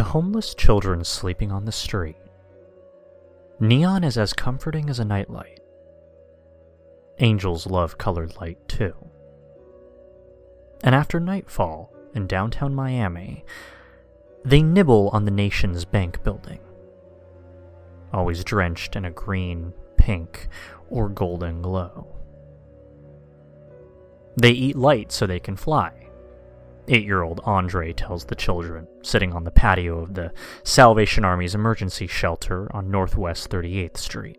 To homeless children sleeping on the street, neon is as comforting as a nightlight. Angels love colored light too. And after nightfall in downtown Miami, they nibble on the NationsBank building, always drenched in a green, pink, or golden glow. They eat light so they can fly. Eight year old Andre tells the children, sitting on the patio of the Salvation Army's emergency shelter on Northwest 38th Street.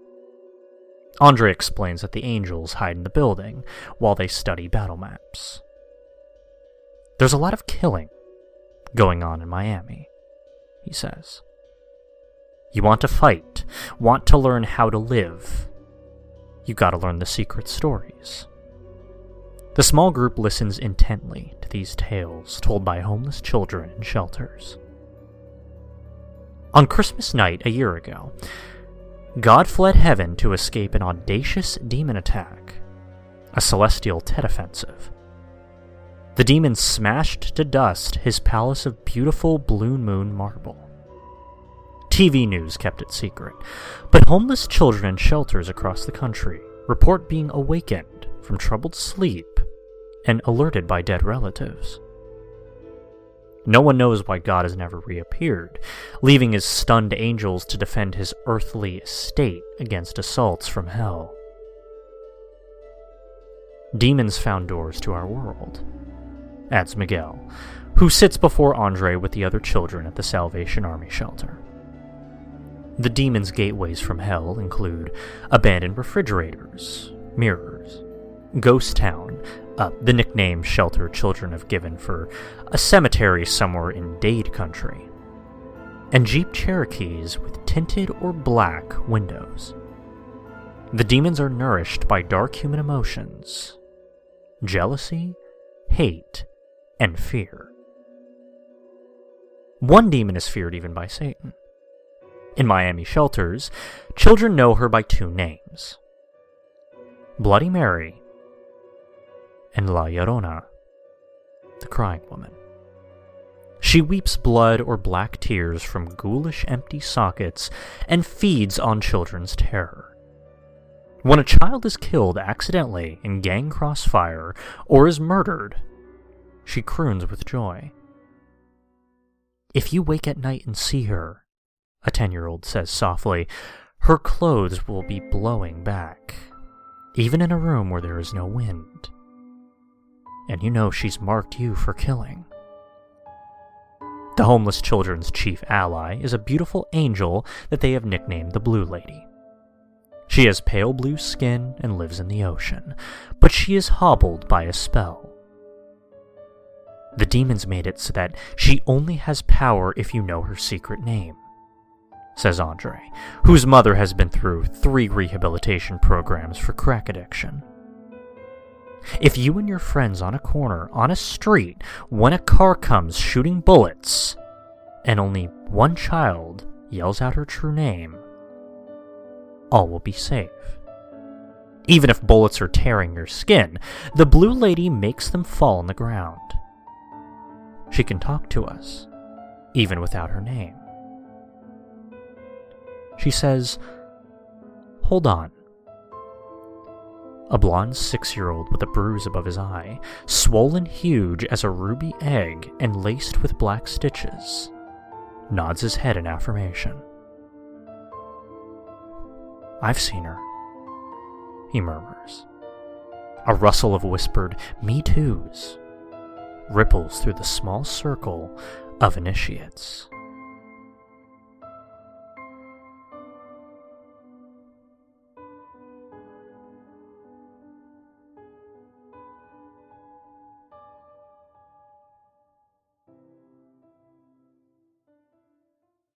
Andre explains that the angels hide in the building while they study battle maps. There's a lot of killing going on in Miami, he says. You want to fight, want to learn how to live. You gotta learn the secret stories. The small group listens intently to these tales told by homeless children in shelters. On Christmas night a year ago, God fled heaven to escape an audacious demon attack, a celestial Tet offensive. The demon smashed to dust his palace of beautiful blue moon marble. TV news kept it secret, but homeless children in shelters across the country report being awakened from troubled sleep and alerted by dead relatives. No one knows why God has never reappeared, leaving his stunned angels to defend his earthly estate against assaults from hell. Demons found doors to our world, adds Miguel, who sits before Andre with the other children at the Salvation Army shelter. The demons' gateways from hell include abandoned refrigerators, mirrors, Ghost Town, uh, the nickname shelter children have given for a cemetery somewhere in Dade country, and Jeep Cherokees with tinted or black windows. The demons are nourished by dark human emotions jealousy, hate, and fear. One demon is feared even by Satan. In Miami shelters, children know her by two names Bloody Mary and La Llorona, the crying woman. She weeps blood or black tears from ghoulish empty sockets and feeds on children's terror. When a child is killed accidentally in gang crossfire or is murdered, she croons with joy. If you wake at night and see her, a ten year old says softly, her clothes will be blowing back, even in a room where there is no wind and you know she's marked you for killing. The homeless children's chief ally is a beautiful angel that they have nicknamed the Blue Lady. She has pale blue skin and lives in the ocean, but she is hobbled by a spell. The demons made it so that she only has power if you know her secret name, says Andre, whose mother has been through three rehabilitation programs for crack addiction. If you and your friends on a corner, on a street, when a car comes shooting bullets, and only one child yells out her true name, all will be safe. Even if bullets are tearing your skin, the Blue Lady makes them fall on the ground. She can talk to us, even without her name. She says, Hold on a blond six year old with a bruise above his eye, swollen huge as a ruby egg and laced with black stitches, nods his head in affirmation. I've seen her, he murmurs. A rustle of whispered Me Too's ripples through the small circle of initiates.